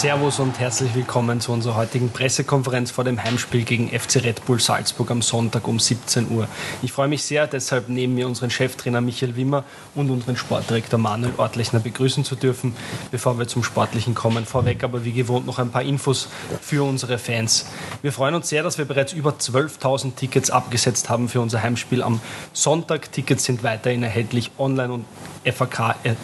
Servus und herzlich willkommen zu unserer heutigen Pressekonferenz vor dem Heimspiel gegen FC Red Bull Salzburg am Sonntag um 17 Uhr. Ich freue mich sehr, deshalb neben mir unseren Cheftrainer Michael Wimmer und unseren Sportdirektor Manuel Ortlechner begrüßen zu dürfen. Bevor wir zum Sportlichen kommen, vorweg aber wie gewohnt noch ein paar Infos für unsere Fans. Wir freuen uns sehr, dass wir bereits über 12.000 Tickets abgesetzt haben für unser Heimspiel am Sonntag. Tickets sind weiterhin erhältlich online und FAK. Äh,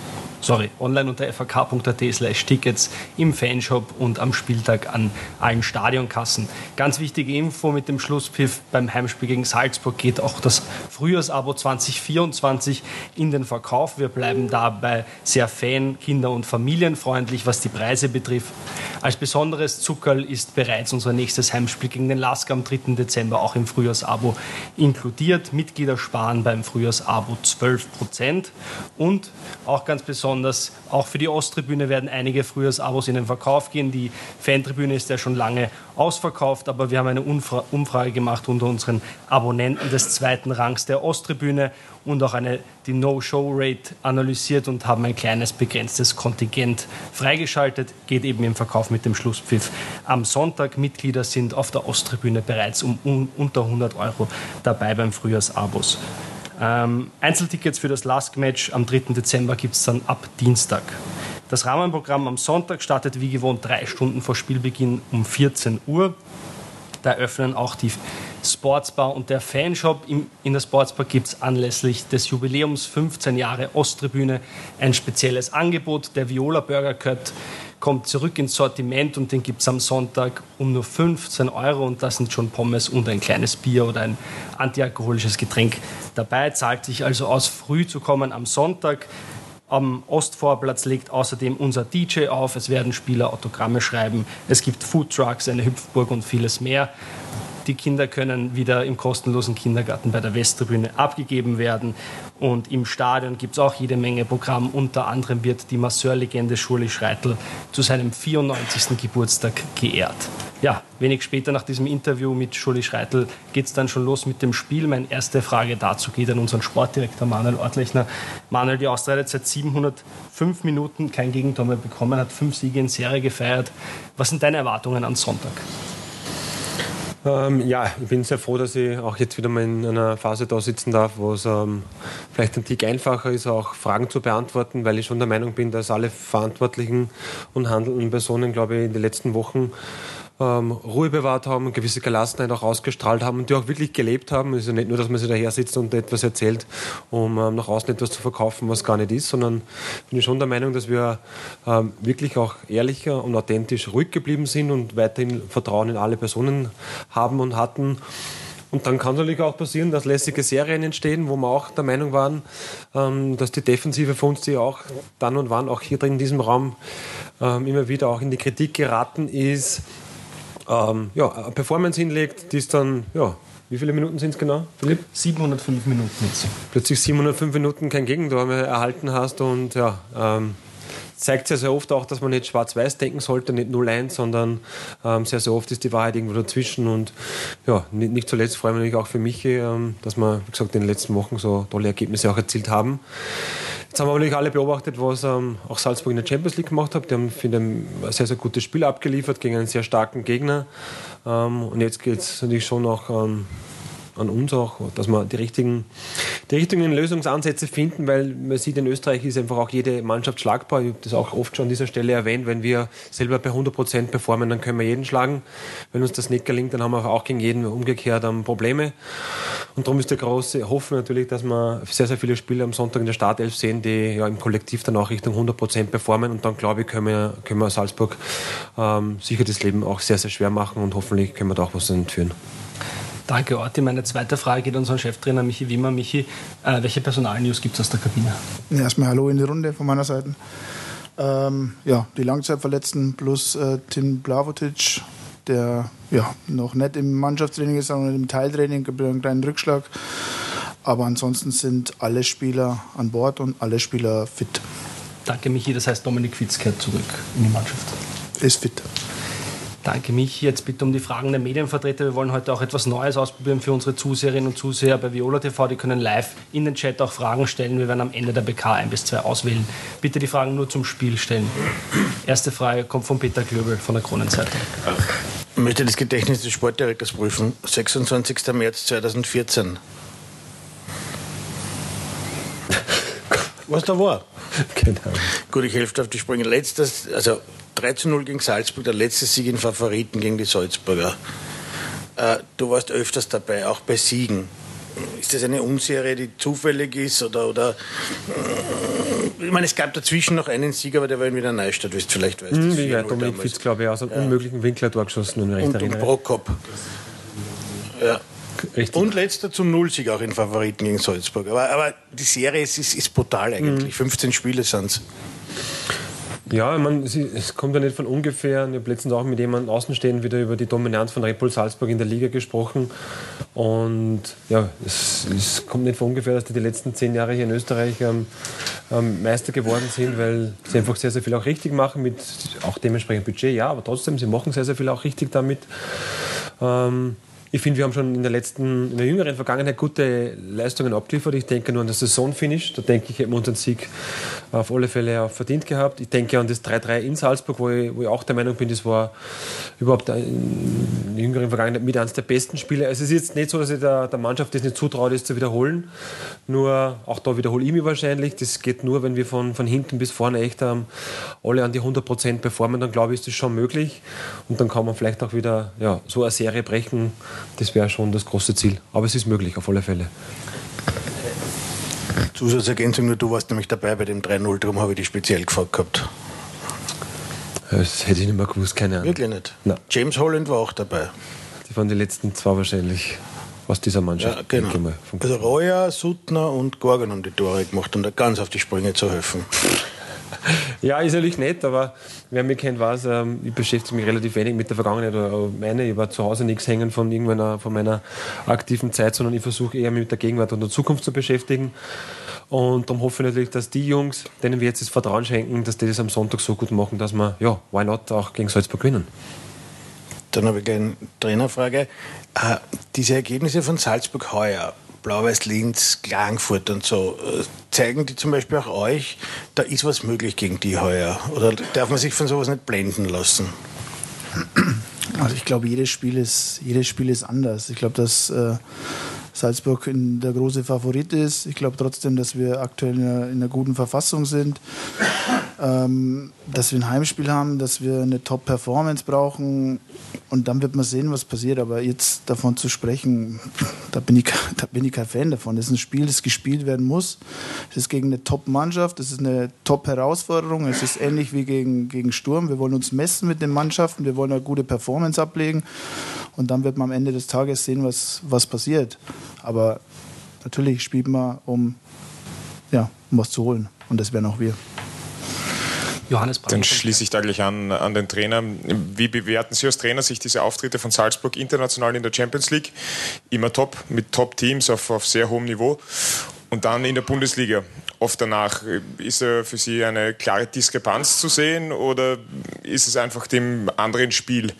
sorry, online unter fak.at slash Tickets im Fanshop und am Spieltag an allen Stadionkassen. Ganz wichtige Info mit dem Schlusspfiff beim Heimspiel gegen Salzburg geht auch das Frühjahrsabo 2024 in den Verkauf. Wir bleiben dabei sehr fan-, kinder- und familienfreundlich, was die Preise betrifft. Als besonderes Zuckerl ist bereits unser nächstes Heimspiel gegen den Lask am 3. Dezember auch im Frühjahrsabo inkludiert. Mitglieder sparen beim Frühjahrsabo 12 Prozent und auch ganz besonders besonders auch für die Osttribüne werden einige Frühjahrsabos in den Verkauf gehen. Die Fantribüne ist ja schon lange ausverkauft, aber wir haben eine Umfrage gemacht unter unseren Abonnenten des zweiten Rangs der Osttribüne und auch eine, die No-Show-Rate analysiert und haben ein kleines begrenztes Kontingent freigeschaltet. Geht eben im Verkauf mit dem Schlusspfiff am Sonntag. Mitglieder sind auf der Osttribüne bereits um unter 100 Euro dabei beim Frühjahrsabos. Ähm, Einzeltickets für das Last-Match am 3. Dezember gibt es dann ab Dienstag. Das Rahmenprogramm am Sonntag startet wie gewohnt drei Stunden vor Spielbeginn um 14 Uhr. Da öffnen auch die Sportsbar und der Fanshop. In der Sportsbar gibt es anlässlich des Jubiläums 15 Jahre Osttribüne ein spezielles Angebot. Der Viola Burger Cut kommt zurück ins Sortiment und den gibt es am Sonntag um nur 15 Euro und da sind schon Pommes und ein kleines Bier oder ein antialkoholisches Getränk dabei. Zahlt sich also aus, früh zu kommen am Sonntag. Am Ostvorplatz legt außerdem unser DJ auf. Es werden Spieler Autogramme schreiben. Es gibt Foodtrucks, eine Hüpfburg und vieles mehr. Die Kinder können wieder im kostenlosen Kindergarten bei der Westtribüne abgegeben werden. Und im Stadion gibt es auch jede Menge Programm. Unter anderem wird die Masseurlegende Schurli Schreitel zu seinem 94. Geburtstag geehrt. Ja, wenig später nach diesem Interview mit Schurli Schreitel geht es dann schon los mit dem Spiel. Meine erste Frage dazu geht an unseren Sportdirektor Manuel Ortlechner. Manuel, die Austria hat seit 705 Minuten kein Gegentor mehr bekommen, hat fünf Siege in Serie gefeiert. Was sind deine Erwartungen an Sonntag? Ähm, ja, ich bin sehr froh, dass ich auch jetzt wieder mal in einer Phase da sitzen darf, wo es ähm, vielleicht ein Tick einfacher ist, auch Fragen zu beantworten, weil ich schon der Meinung bin, dass alle verantwortlichen und handelnden Personen, glaube ich, in den letzten Wochen ähm, Ruhe bewahrt haben, gewisse Gelassenheit auch ausgestrahlt haben und die auch wirklich gelebt haben. Es ist ja nicht nur, dass man sich daher sitzt und etwas erzählt, um ähm, nach außen etwas zu verkaufen, was gar nicht ist, sondern bin ich schon der Meinung, dass wir ähm, wirklich auch ehrlicher und authentisch ruhig geblieben sind und weiterhin Vertrauen in alle Personen haben und hatten. Und dann kann es natürlich auch passieren, dass lässige Serien entstehen, wo wir auch der Meinung waren, ähm, dass die Defensive von uns, die auch dann und wann auch hier drin in diesem Raum ähm, immer wieder auch in die Kritik geraten ist, ähm, ja, eine Performance hinlegt, die ist dann, ja, wie viele Minuten sind es genau, Philipp? 705 Minuten jetzt. Plötzlich 705 Minuten kein Gegentor mehr erhalten hast und ja, ähm, zeigt sehr, sehr oft auch, dass man nicht schwarz-weiß denken sollte, nicht 0-1, sondern ähm, sehr, sehr oft ist die Wahrheit irgendwo dazwischen. Und ja, nicht, nicht zuletzt freue ich mich auch für mich, ähm, dass wir, wie gesagt, in den letzten Wochen so tolle Ergebnisse auch erzielt haben. Jetzt haben wir natürlich alle beobachtet, was ähm, auch Salzburg in der Champions League gemacht hat. Die haben, finde ich, ein sehr, sehr gutes Spiel abgeliefert gegen einen sehr starken Gegner. Ähm, und jetzt geht es natürlich schon auch ähm, an uns auch, dass wir die richtigen, die richtigen Lösungsansätze finden, weil man sieht, in Österreich ist einfach auch jede Mannschaft schlagbar. Ich habe das auch oft schon an dieser Stelle erwähnt. Wenn wir selber bei 100 Prozent performen, dann können wir jeden schlagen. Wenn uns das nicht gelingt, dann haben wir auch gegen jeden umgekehrt um, Probleme. Und darum ist der große Hoffen natürlich, dass wir sehr, sehr viele Spiele am Sonntag in der Startelf sehen, die ja im Kollektiv dann auch Richtung 100 Prozent performen. Und dann, glaube ich, können wir, können wir Salzburg ähm, sicher das Leben auch sehr, sehr schwer machen und hoffentlich können wir da auch was entführen. Danke, Orti. Meine zweite Frage geht an unseren Cheftrainer Michi Wimmer. Michi, äh, welche Personalnews gibt es aus der Kabine? Ja, erstmal Hallo in die Runde von meiner Seite. Ähm, ja, die Langzeitverletzten plus äh, Tim Blavotic, der ja, noch nicht im Mannschaftstraining ist, sondern im Teiltraining, gibt einen kleinen Rückschlag. Aber ansonsten sind alle Spieler an Bord und alle Spieler fit. Danke, Michi. Das heißt, Dominik Fitz kehrt zurück in die Mannschaft. Ist fit. Danke mich. Jetzt bitte um die Fragen der Medienvertreter. Wir wollen heute auch etwas Neues ausprobieren für unsere Zuseherinnen und Zuseher bei Viola TV. Die können live in den Chat auch Fragen stellen. Wir werden am Ende der BK ein bis zwei auswählen. Bitte die Fragen nur zum Spiel stellen. Erste Frage kommt von Peter Glöbel von der Kronenzeitung. Ich möchte das Gedächtnis des Sportdirektors prüfen. 26. März 2014. Was da war? Genau. Gut, ich helfe auf die Sprünge. Letztes, also 3 zu 0 gegen Salzburg, der letzte Sieg in Favoriten gegen die Salzburger. Äh, du warst öfters dabei, auch bei Siegen. Ist das eine Unserie, die zufällig ist? Oder, oder äh, ich meine, es gab dazwischen noch einen Sieg, aber der war in Wiener Neustadt, wie du vielleicht weißt. Mhm, ja, Dominik Fitz, glaube ich, aus einem ja. unmöglichen Winkel durchgeschossen. Und, und, und Prokop. Ja. Richtig. Und letzter zum Nullsieg auch in Favoriten gegen Salzburg. Aber, aber die Serie ist, ist, ist brutal eigentlich. Mhm. 15 Spiele sind es. Ja, man, es kommt ja nicht von ungefähr. Ich habe letztens auch mit jemandem außenstehend wieder über die Dominanz von Red Bull Salzburg in der Liga gesprochen. Und ja, es, es kommt nicht von ungefähr, dass die die letzten zehn Jahre hier in Österreich ähm, ähm, Meister geworden sind, weil sie einfach sehr, sehr viel auch richtig machen, mit auch dementsprechend Budget, ja, aber trotzdem, sie machen sehr, sehr viel auch richtig damit. Ähm, ich finde, wir haben schon in der letzten, in der jüngeren Vergangenheit gute Leistungen abgeliefert. Ich denke nur an das Saisonfinish. Da denke ich, hätten wir unseren Sieg auf alle Fälle auch verdient gehabt. Ich denke an das 3-3 in Salzburg, wo ich, wo ich, auch der Meinung bin, das war überhaupt in der jüngeren Vergangenheit mit eines der besten Spiele. Also es ist jetzt nicht so, dass ich der, der Mannschaft das nicht zutraue, das zu wiederholen. Nur auch da wiederhole ich mich wahrscheinlich. Das geht nur, wenn wir von, von hinten bis vorne echt ähm, alle an die 100 Prozent performen. Dann glaube ich, ist das schon möglich. Und dann kann man vielleicht auch wieder ja, so eine Serie brechen das wäre schon das große Ziel. Aber es ist möglich, auf alle Fälle. Zusatzergänzung, nur du warst nämlich dabei bei dem 3-0, darum habe ich dich speziell gefragt gehabt. Das hätte ich nicht mehr gewusst, keine Ahnung. Wirklich nicht? Nein. James Holland war auch dabei. Die waren die letzten zwei wahrscheinlich aus dieser Mannschaft. Ja, genau. Also Roya, Suttner und Gorgon haben die Tore gemacht, um da ganz auf die Sprünge zu helfen. Ja, ist natürlich nett, aber wer mich kennt, weiß, ähm, ich beschäftige mich relativ wenig mit der Vergangenheit meine. Ich war zu Hause nichts hängen von irgendeiner von meiner aktiven Zeit, sondern ich versuche eher mich mit der Gegenwart und der Zukunft zu beschäftigen. Und darum hoffe ich natürlich, dass die Jungs, denen wir jetzt das Vertrauen schenken, dass die das am Sonntag so gut machen, dass wir, ja, why not, auch gegen Salzburg gewinnen. Dann habe ich eine Trainerfrage. Äh, diese Ergebnisse von Salzburg heuer, Blau-Weiß-Linz, Klagenfurt und so, äh, zeigen die zum Beispiel auch euch, da ist was möglich gegen die heuer? Oder darf man sich von sowas nicht blenden lassen? Also ich glaube, jedes Spiel ist, jedes Spiel ist anders. Ich glaube, dass äh, Salzburg der große Favorit ist. Ich glaube trotzdem, dass wir aktuell in einer, in einer guten Verfassung sind ähm, dass wir ein Heimspiel haben, dass wir eine Top-Performance brauchen und dann wird man sehen, was passiert. Aber jetzt davon zu sprechen, da bin ich, da bin ich kein Fan davon. Das ist ein Spiel, das gespielt werden muss. Es ist gegen eine Top-Mannschaft, es ist eine Top-Herausforderung. Es ist ähnlich wie gegen, gegen Sturm. Wir wollen uns messen mit den Mannschaften, wir wollen eine gute Performance ablegen und dann wird man am Ende des Tages sehen, was, was passiert. Aber natürlich spielt man, um, ja, um was zu holen und das wären auch wir. Johannes Brand. Dann schließe ich da gleich an, an den Trainer. Wie bewerten Sie aus Trainersicht diese Auftritte von Salzburg international in der Champions League? Immer top, mit Top-Teams auf, auf sehr hohem Niveau. Und dann in der Bundesliga. Oft danach. Ist da für Sie eine klare Diskrepanz zu sehen oder ist es einfach dem anderen Spiel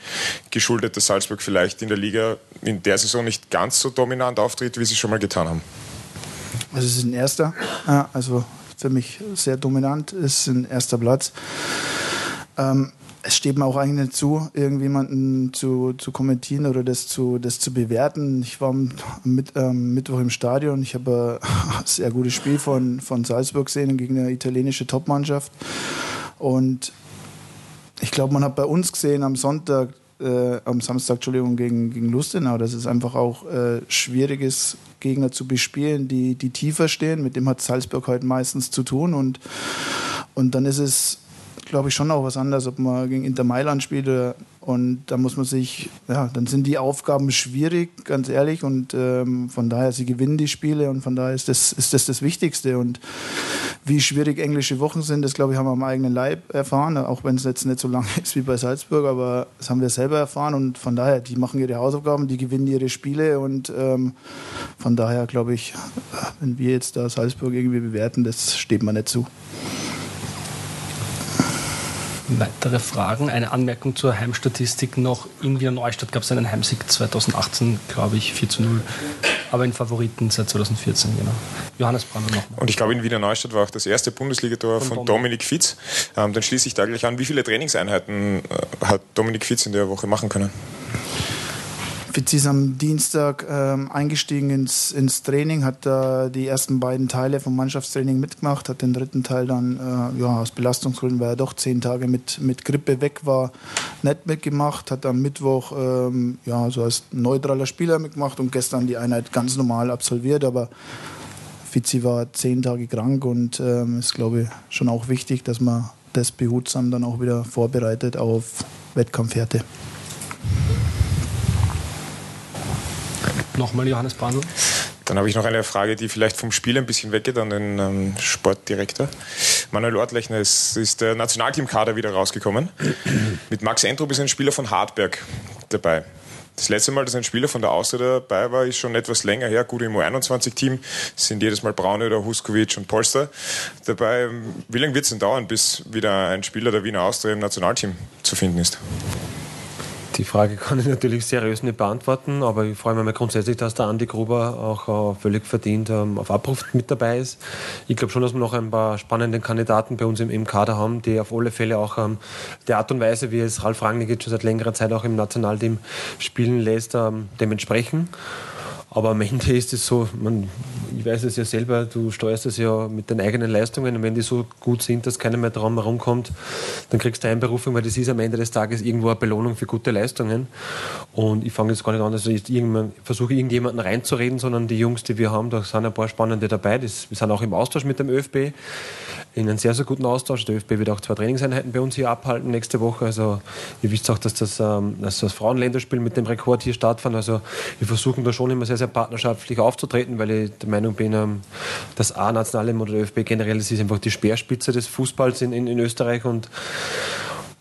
geschuldet, dass Salzburg vielleicht in der Liga in der Saison nicht ganz so dominant auftritt, wie Sie schon mal getan haben? Also es ist ein erster. Also für mich sehr dominant ist, ein erster Platz. Ähm, es steht mir auch eigentlich nicht zu, irgendjemanden zu, zu kommentieren oder das zu, das zu bewerten. Ich war am mit, ähm, Mittwoch im Stadion. Ich habe ein sehr gutes Spiel von, von Salzburg gesehen gegen eine italienische Topmannschaft. Und ich glaube, man hat bei uns gesehen am Sonntag, äh, am Samstag, Entschuldigung, gegen, gegen Lustenau, dass es einfach auch äh, schwierig ist, Gegner zu bespielen, die, die tiefer stehen. Mit dem hat Salzburg heute meistens zu tun. Und, und dann ist es, glaube ich, schon auch was anderes, ob man gegen Inter Mailand spielt oder und da muss man sich, ja, dann sind die Aufgaben schwierig, ganz ehrlich. Und ähm, von daher, sie gewinnen die Spiele und von daher ist das, ist das das Wichtigste. Und wie schwierig englische Wochen sind, das glaube ich, haben wir am eigenen Leib erfahren, auch wenn es jetzt nicht so lange ist wie bei Salzburg, aber das haben wir selber erfahren. Und von daher, die machen ihre Hausaufgaben, die gewinnen ihre Spiele. Und ähm, von daher glaube ich, wenn wir jetzt da Salzburg irgendwie bewerten, das steht mir nicht zu. Weitere Fragen? Eine Anmerkung zur Heimstatistik noch. In Wiener Neustadt gab es einen Heimsieg 2018, glaube ich, 4 zu 0 aber in Favoriten seit 2014, genau. Johannes Brandl nochmal. Und ich glaube, in Wiener Neustadt war auch das erste Bundesligator von, von Dominik Fitz. Ähm, dann schließe ich da gleich an. Wie viele Trainingseinheiten äh, hat Dominik Fitz in der Woche machen können? Ist am Dienstag ähm, eingestiegen ins, ins Training, hat da die ersten beiden Teile vom Mannschaftstraining mitgemacht, hat den dritten Teil dann äh, ja, aus Belastungsgründen, weil er doch zehn Tage mit, mit Grippe weg war, nicht mitgemacht, hat am Mittwoch ähm, ja, so als neutraler Spieler mitgemacht und gestern die Einheit ganz normal absolviert, aber Fitzi war zehn Tage krank und ähm, ist, glaube ich, schon auch wichtig, dass man das behutsam dann auch wieder vorbereitet auf Wettkampfhärte. Nochmal Johannes Brandl. Dann habe ich noch eine Frage, die vielleicht vom Spiel ein bisschen weggeht an den ähm, Sportdirektor. Manuel Ortlechner, es ist der Nationalteamkader wieder rausgekommen. Mit Max Entrup ist ein Spieler von Hartberg dabei. Das letzte Mal, dass ein Spieler von der Austria dabei war, ist schon etwas länger her. Gut, im U21-Team sind jedes Mal Braune oder Huskovic und Polster dabei. Wie lange wird es denn dauern, bis wieder ein Spieler der Wiener Austria im Nationalteam zu finden ist? Die Frage kann ich natürlich seriös nicht beantworten, aber ich freue mich mal grundsätzlich, dass der Andi Gruber auch äh, völlig verdient ähm, auf Abruf mit dabei ist. Ich glaube schon, dass wir noch ein paar spannende Kandidaten bei uns im, Kader haben, die auf alle Fälle auch ähm, die Art und Weise, wie es Ralf Rangnick jetzt schon seit längerer Zeit auch im Nationalteam spielen lässt, ähm, dementsprechend. Aber am Ende ist es so, man, ich weiß es ja selber, du steuerst es ja mit deinen eigenen Leistungen und wenn die so gut sind, dass keiner mehr dran herumkommt, dann kriegst du Einberufung, weil das ist am Ende des Tages irgendwo eine Belohnung für gute Leistungen. Und ich fange jetzt gar nicht an, dass ich versuche, irgendjemanden reinzureden, sondern die Jungs, die wir haben, da sind ein paar Spannende dabei. Das, wir sind auch im Austausch mit dem ÖFB, in einem sehr, sehr guten Austausch. Der ÖFB wird auch zwei Trainingseinheiten bei uns hier abhalten nächste Woche. Also ihr wisst auch, dass das, ähm, dass das Frauenländerspiel mit dem Rekord hier stattfindet. Also wir versuchen da schon immer sehr, sehr partnerschaftlich aufzutreten, weil ich der Meinung bin, ähm, dass A-Nationalteam oder ÖFB generell das ist einfach die Speerspitze des Fußballs in, in, in Österreich und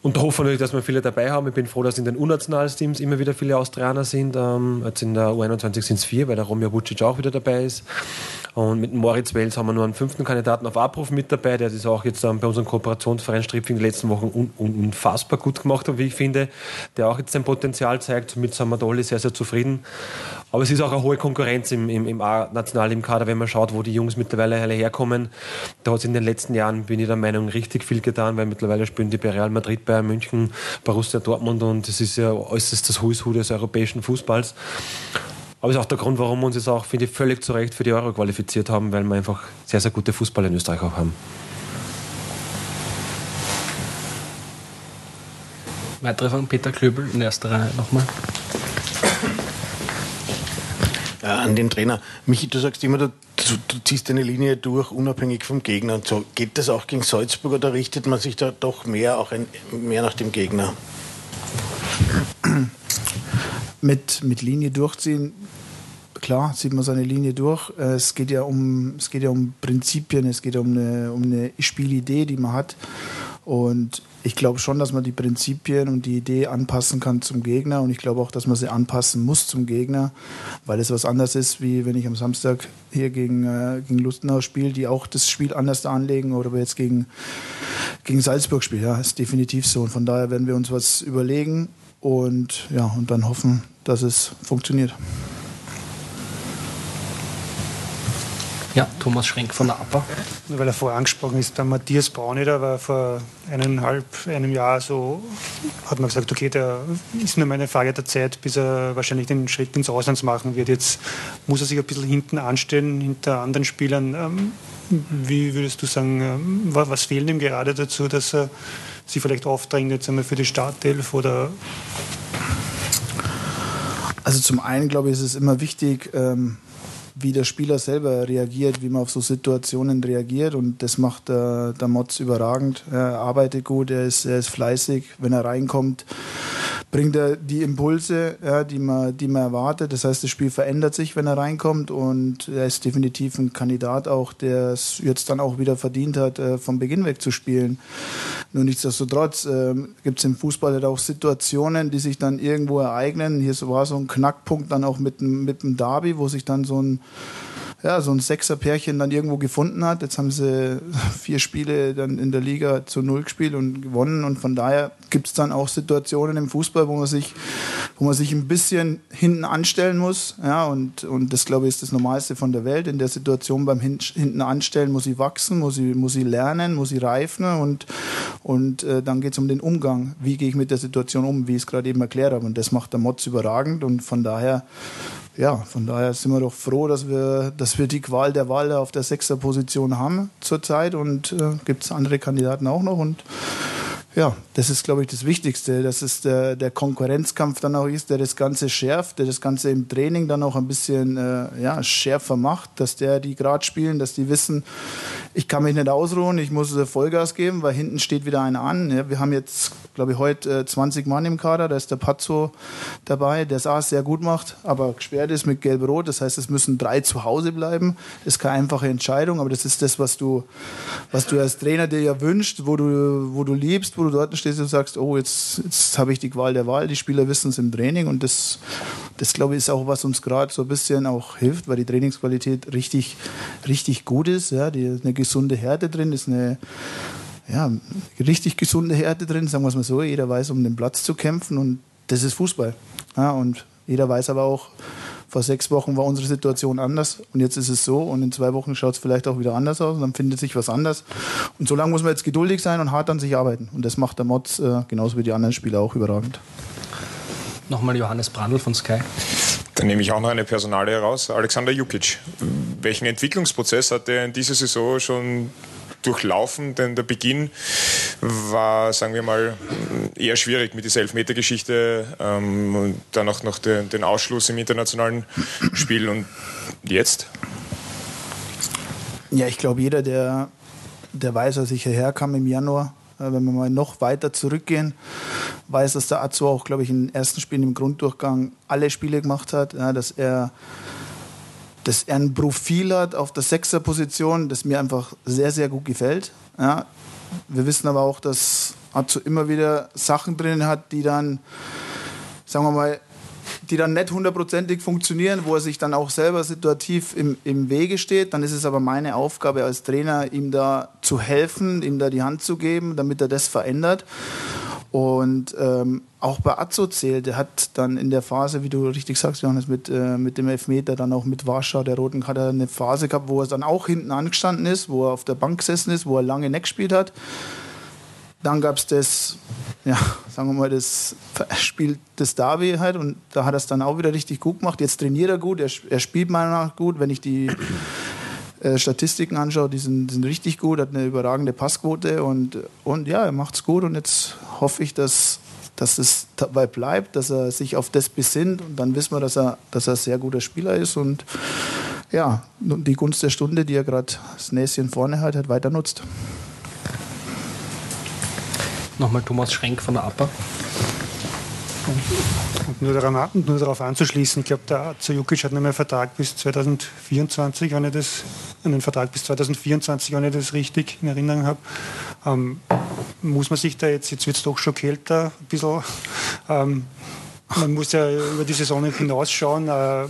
und da hoffen natürlich, dass wir viele dabei haben. Ich bin froh, dass in den U-Nationalteams immer wieder viele Austrianer sind. Ähm, jetzt in der U21 sind es vier, weil der Romeo Vucic auch wieder dabei ist. Und mit Moritz Wels haben wir nur einen fünften Kandidaten auf Abruf mit dabei, der das auch jetzt bei unserem Kooperationsverein Stripfing in den letzten Wochen un unfassbar gut gemacht hat, wie ich finde, der auch jetzt sein Potenzial zeigt. Somit sind wir da alle sehr, sehr zufrieden. Aber es ist auch eine hohe Konkurrenz im, im, im A-National im Kader, wenn man schaut, wo die Jungs mittlerweile alle herkommen. Da hat es in den letzten Jahren, bin ich der Meinung, richtig viel getan, weil mittlerweile spielen die bei Real Madrid, Bayern München, Borussia Dortmund und es ist ja äußerst das Who des europäischen Fußballs. Aber es ist auch der Grund, warum wir uns jetzt auch, finde ich, völlig zu Recht für die Euro qualifiziert haben, weil wir einfach sehr, sehr gute Fußballer in Österreich auch haben. Weitere von Peter Klöbel in erster Reihe nochmal äh, an den Trainer. Michi, du sagst immer, du, du, du, ziehst eine Linie durch, unabhängig vom Gegner und so. Geht das auch gegen Salzburg oder richtet man sich da doch mehr, auch ein, mehr nach dem Gegner? Mit, mit Linie durchziehen, klar, zieht man seine Linie durch. Äh, es geht ja um, es geht ja um Prinzipien, es geht um eine, um eine Spielidee, die man hat. Und ich glaube schon, dass man die Prinzipien und die Idee anpassen kann zum Gegner. Und ich glaube auch, dass man sie anpassen muss zum Gegner, weil es was anderes ist, wie wenn ich am Samstag hier gegen, äh, gegen Lustenau spiele, die auch das Spiel anders anlegen oder jetzt gegen, gegen Salzburg spiele. Ja, ist definitiv so. Und von daher werden wir uns was überlegen und, ja, und dann hoffen, dass es funktioniert. Ja, Thomas Schrenk von der APA. Weil er vorher angesprochen ist, der Matthias Brauneder war vor eineinhalb, einem Jahr so, hat man gesagt, okay, der ist nur meine Frage der Zeit, bis er wahrscheinlich den Schritt ins Ausland machen wird. Jetzt muss er sich ein bisschen hinten anstellen, hinter anderen Spielern. Ähm, wie würdest du sagen, ähm, was fehlt ihm gerade dazu, dass er sich vielleicht aufdrängt jetzt einmal für die Startelf oder also zum einen glaube ich, ist es immer wichtig, ähm, wie der Spieler selber reagiert, wie man auf so Situationen reagiert. Und das macht der, der Motz überragend. Er arbeitet gut, er ist, er ist fleißig. Wenn er reinkommt, bringt er die Impulse, ja, die, man, die man erwartet. Das heißt, das Spiel verändert sich, wenn er reinkommt. Und er ist definitiv ein Kandidat auch, der es jetzt dann auch wieder verdient hat, äh, vom Beginn weg zu spielen. Nur nichtsdestotrotz äh, gibt es im Fußball halt auch Situationen, die sich dann irgendwo ereignen. Hier war so ein Knackpunkt dann auch mit, mit dem Derby, wo sich dann so ein ja, so ein Sechser-Pärchen dann irgendwo gefunden hat. Jetzt haben sie vier Spiele dann in der Liga zu Null gespielt und gewonnen. Und von daher gibt es dann auch Situationen im Fußball, wo man sich wo man sich ein bisschen hinten anstellen muss. Ja, und, und das, glaube ich, ist das Normalste von der Welt. In der Situation beim hinten anstellen muss sie wachsen, muss sie, muss sie lernen, muss sie reifen und, und äh, dann geht es um den Umgang. Wie gehe ich mit der Situation um, wie ich es gerade eben erklärt habe. Und das macht der Motz überragend und von daher ja, von daher sind wir doch froh, dass wir, dass wir die Qual der Wahl auf der Sechser-Position haben zurzeit und äh, gibt es andere Kandidaten auch noch und ja, das ist, glaube ich, das Wichtigste, dass es der, der Konkurrenzkampf dann auch ist, der das Ganze schärft, der das Ganze im Training dann auch ein bisschen äh, ja, schärfer macht, dass der die gerade spielen, dass die wissen, ich kann mich nicht ausruhen, ich muss Vollgas geben, weil hinten steht wieder einer an. Ja, wir haben jetzt, glaube ich, heute äh, 20 Mann im Kader, da ist der Pazzo dabei, der es sehr gut macht, aber gesperrt ist mit Gelb-Rot, das heißt, es müssen drei zu Hause bleiben. Das ist keine einfache Entscheidung, aber das ist das, was du, was du als Trainer dir ja wünschst, wo du, wo du liebst, wo du dort stehst und sagst, oh, jetzt, jetzt habe ich die Qual der Wahl, die Spieler wissen es im Training und das, das glaube ich, ist auch, was uns gerade so ein bisschen auch hilft, weil die Trainingsqualität richtig, richtig gut ist. Ja, die, eine gesunde Härte drin, ist eine ja, richtig gesunde Härte drin, sagen wir es mal so. Jeder weiß, um den Platz zu kämpfen und das ist Fußball. Ja, und jeder weiß aber auch, vor sechs Wochen war unsere Situation anders und jetzt ist es so und in zwei Wochen schaut es vielleicht auch wieder anders aus und dann findet sich was anders. Und so lange muss man jetzt geduldig sein und hart an sich arbeiten. Und das macht der Mods äh, genauso wie die anderen Spieler auch überragend. Nochmal Johannes Brandl von Sky. Dann nehme ich auch noch eine Personale heraus. Alexander Jukic. Welchen Entwicklungsprozess hat er in dieser Saison schon durchlaufen, denn der Beginn war, sagen wir mal, eher schwierig mit dieser Elfmeter-Geschichte, ähm, und dann auch noch den, den Ausschluss im internationalen Spiel. Und jetzt? Ja, ich glaube, jeder, der, der weiß, als ich hierher kam im Januar, äh, wenn wir mal noch weiter zurückgehen, weiß, dass der Azu auch, glaube ich, in den ersten Spielen im Grunddurchgang alle Spiele gemacht hat, dass er dass er ein Profil hat auf der Sechser-Position, das mir einfach sehr, sehr gut gefällt. Ja. Wir wissen aber auch, dass Azu immer wieder Sachen drin hat, die dann, sagen wir mal, die dann nicht hundertprozentig funktionieren, wo er sich dann auch selber situativ im, im Wege steht. Dann ist es aber meine Aufgabe als Trainer, ihm da zu helfen, ihm da die Hand zu geben, damit er das verändert. Und ähm, auch bei Azzo zählt, der hat dann in der Phase, wie du richtig sagst, Johannes, mit, äh, mit dem Elfmeter, dann auch mit Warschau, der Roten, hat er eine Phase gehabt, wo er dann auch hinten angestanden ist, wo er auf der Bank gesessen ist, wo er lange nicht gespielt hat. Dann gab es das, ja, sagen wir mal, das Spiel des Derby halt und da hat er es dann auch wieder richtig gut gemacht. Jetzt trainiert er gut, er, er spielt meiner Meinung nach gut. Wenn ich die äh, Statistiken anschaue, die sind, sind richtig gut, hat eine überragende Passquote und, und ja, er macht es gut und jetzt hoffe ich, dass, dass es dabei bleibt, dass er sich auf das besinnt und dann wissen wir, dass er, dass er ein sehr guter Spieler ist und ja, die Gunst der Stunde, die er gerade das Näschen vorne hat, hat weiter nutzt. Nochmal Thomas Schrenk von der APA. Und nur, daran, nur darauf anzuschließen, ich glaube, der Zajukic hat noch einen Vertrag bis 2024, wenn ich das, einen Vertrag bis 2024, wenn ich das richtig in Erinnerung habe. Ähm, muss man sich da jetzt, jetzt wird es doch schon kälter, ein bisschen, ähm, man muss ja über die Saison hinausschauen. Äh,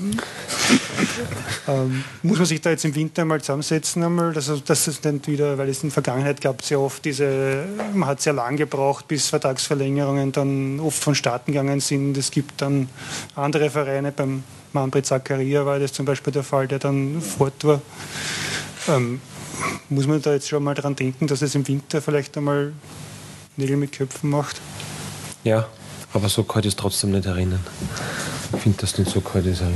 ähm, muss man sich da jetzt im Winter mal zusammensetzen einmal, dass, dass nicht wieder, weil es in der Vergangenheit gab ja oft diese, man hat sehr lang gebraucht, bis Vertragsverlängerungen dann oft vonstatten gegangen sind. Es gibt dann andere Vereine, beim Manfred Zakaria war das zum Beispiel der Fall, der dann fort war. Ähm, muss man da jetzt schon mal dran denken, dass es im Winter vielleicht einmal Nägel mit Köpfen macht? Ja, aber so kalt ist trotzdem nicht erinnern. Ich finde das nicht so kalt ist.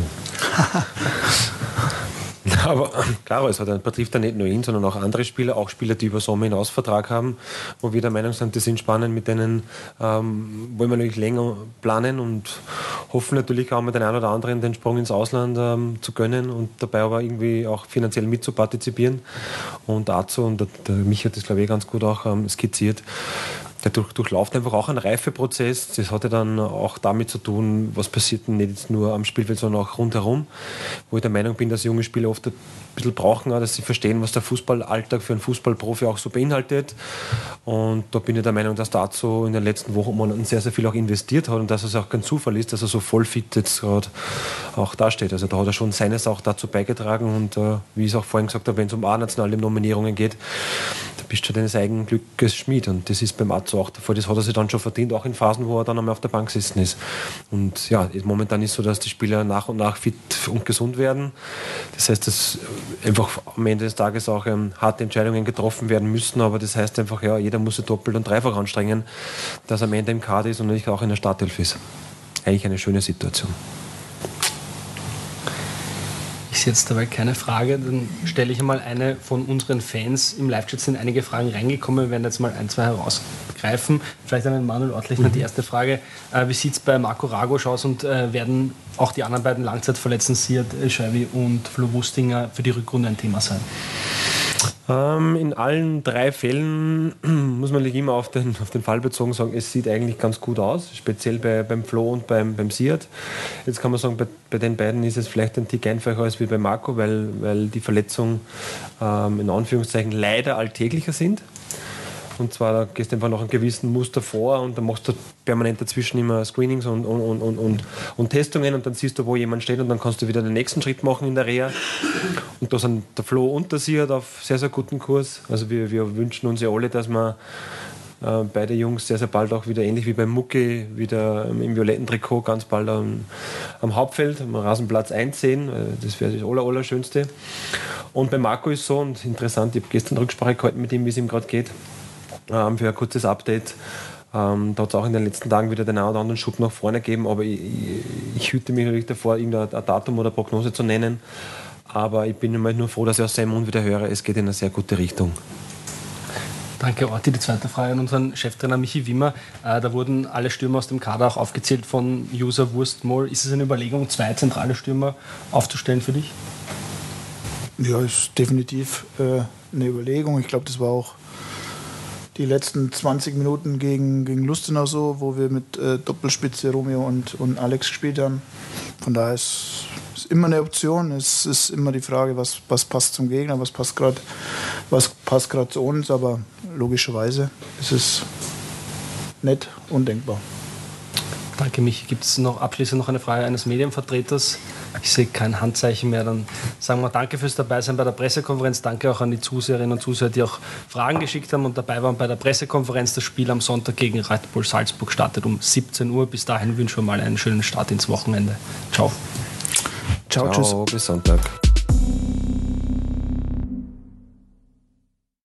Aber klar, es hat, betrifft ja nicht nur ihn, sondern auch andere Spieler, auch Spieler, die über Sommer hinaus Vertrag haben, wo wir der Meinung sind, die sind spannend, mit denen ähm, wollen wir natürlich länger planen und hoffen natürlich auch mit den einen oder anderen den Sprung ins Ausland ähm, zu gönnen und dabei aber irgendwie auch finanziell mitzupartizipieren. Und dazu, und der, der Mich hat das glaube ich ganz gut auch ähm, skizziert, der durch, durchläuft einfach auch einen Reifeprozess. Das hat ja dann auch damit zu tun, was passiert nicht nur am Spielfeld, sondern auch rundherum. Wo ich der Meinung bin, dass junge Spieler oft bisschen brauchen, dass sie verstehen, was der Fußballalltag für einen Fußballprofi auch so beinhaltet. Und da bin ich der Meinung, dass dazu in den letzten Wochen Monaten sehr, sehr viel auch investiert hat und dass es auch kein Zufall ist, dass er so voll fit jetzt gerade auch dasteht. Also da hat er schon seines auch dazu beigetragen und äh, wie ich es auch vorhin gesagt habe, wenn es um A-nationale Nominierungen geht, bist du deines eigenen Glückes Schmied. Und das ist beim Arzo auch der Fall. Das hat er sich dann schon verdient, auch in Phasen, wo er dann einmal auf der Bank gesessen ist. Und ja, momentan ist so, dass die Spieler nach und nach fit und gesund werden. Das heißt, dass einfach am Ende des Tages auch ähm, harte Entscheidungen getroffen werden müssen. Aber das heißt einfach, ja, jeder muss sich doppelt und dreifach anstrengen, dass er am Ende im Kader ist und nicht auch in der Startelf ist. Eigentlich eine schöne Situation. Jetzt dabei keine Frage, dann stelle ich einmal eine von unseren Fans. Im Live-Chat sind einige Fragen reingekommen, wir werden jetzt mal ein, zwei herausgreifen. Vielleicht an den Manuel Ortlichner die erste Frage. Äh, wie sieht es bei Marco Ragosch aus und äh, werden auch die anderen beiden Langzeitverletzten, Siad Scheibi und Flo Wustinger, für die Rückrunde ein Thema sein? Ähm, in allen drei Fällen muss man immer auf den, auf den Fall bezogen sagen, es sieht eigentlich ganz gut aus, speziell bei, beim Flo und beim, beim Siad. Jetzt kann man sagen, bei, bei den beiden ist es vielleicht ein Tick einfacher als wie bei Marco, weil, weil die Verletzungen ähm, in Anführungszeichen leider alltäglicher sind. Und zwar, da gehst du einfach noch ein gewissen Muster vor und dann machst du permanent dazwischen immer Screenings und, und, und, und, und Testungen und dann siehst du, wo jemand steht und dann kannst du wieder den nächsten Schritt machen in der Reha. Und da sind der Flo und der Siad auf sehr, sehr guten Kurs. Also wir, wir wünschen uns ja alle, dass wir äh, beide Jungs sehr, sehr bald auch wieder ähnlich wie beim Mucki, wieder im violetten Trikot ganz bald am, am Hauptfeld, am Rasenplatz 1 sehen. Das wäre das Aller, Allerschönste. Und bei Marco ist so, und interessant, ich habe gestern Rücksprache gehalten mit ihm, wie es ihm gerade geht ähm, für ein kurzes Update. Ähm, da hat es auch in den letzten Tagen wieder den einen oder anderen Schub nach vorne gegeben, aber ich, ich, ich hüte mich natürlich davor, irgendein Datum oder Prognose zu nennen. Aber ich bin immer nur froh, dass ich aus seinem Mund wieder höre, es geht in eine sehr gute Richtung. Danke, Orti. Die zweite Frage an unseren Cheftrainer Michi Wimmer. Äh, da wurden alle Stürmer aus dem Kader auch aufgezählt von User Wurstmol. Ist es eine Überlegung, zwei zentrale Stürmer aufzustellen für dich? Ja, ist definitiv äh, eine Überlegung. Ich glaube, das war auch die letzten 20 Minuten gegen, gegen Lustenau so, wo wir mit äh, Doppelspitze Romeo und, und Alex gespielt haben. Von daher ist es immer eine Option. Es ist immer die Frage, was, was passt zum Gegner, was passt gerade was passt gerade zu uns. Aber logischerweise ist es nicht undenkbar. Danke, mich. Gibt es noch abschließend noch eine Frage eines Medienvertreters? Ich sehe kein Handzeichen mehr. Dann sagen wir Danke fürs Dabeisein bei der Pressekonferenz. Danke auch an die Zuseherinnen und Zuseher, die auch Fragen geschickt haben und dabei waren bei der Pressekonferenz. Das Spiel am Sonntag gegen Red Bull Salzburg startet um 17 Uhr. Bis dahin wünschen wir mal einen schönen Start ins Wochenende. Ciao. Ciao, Ciao tschüss. Bis Sonntag.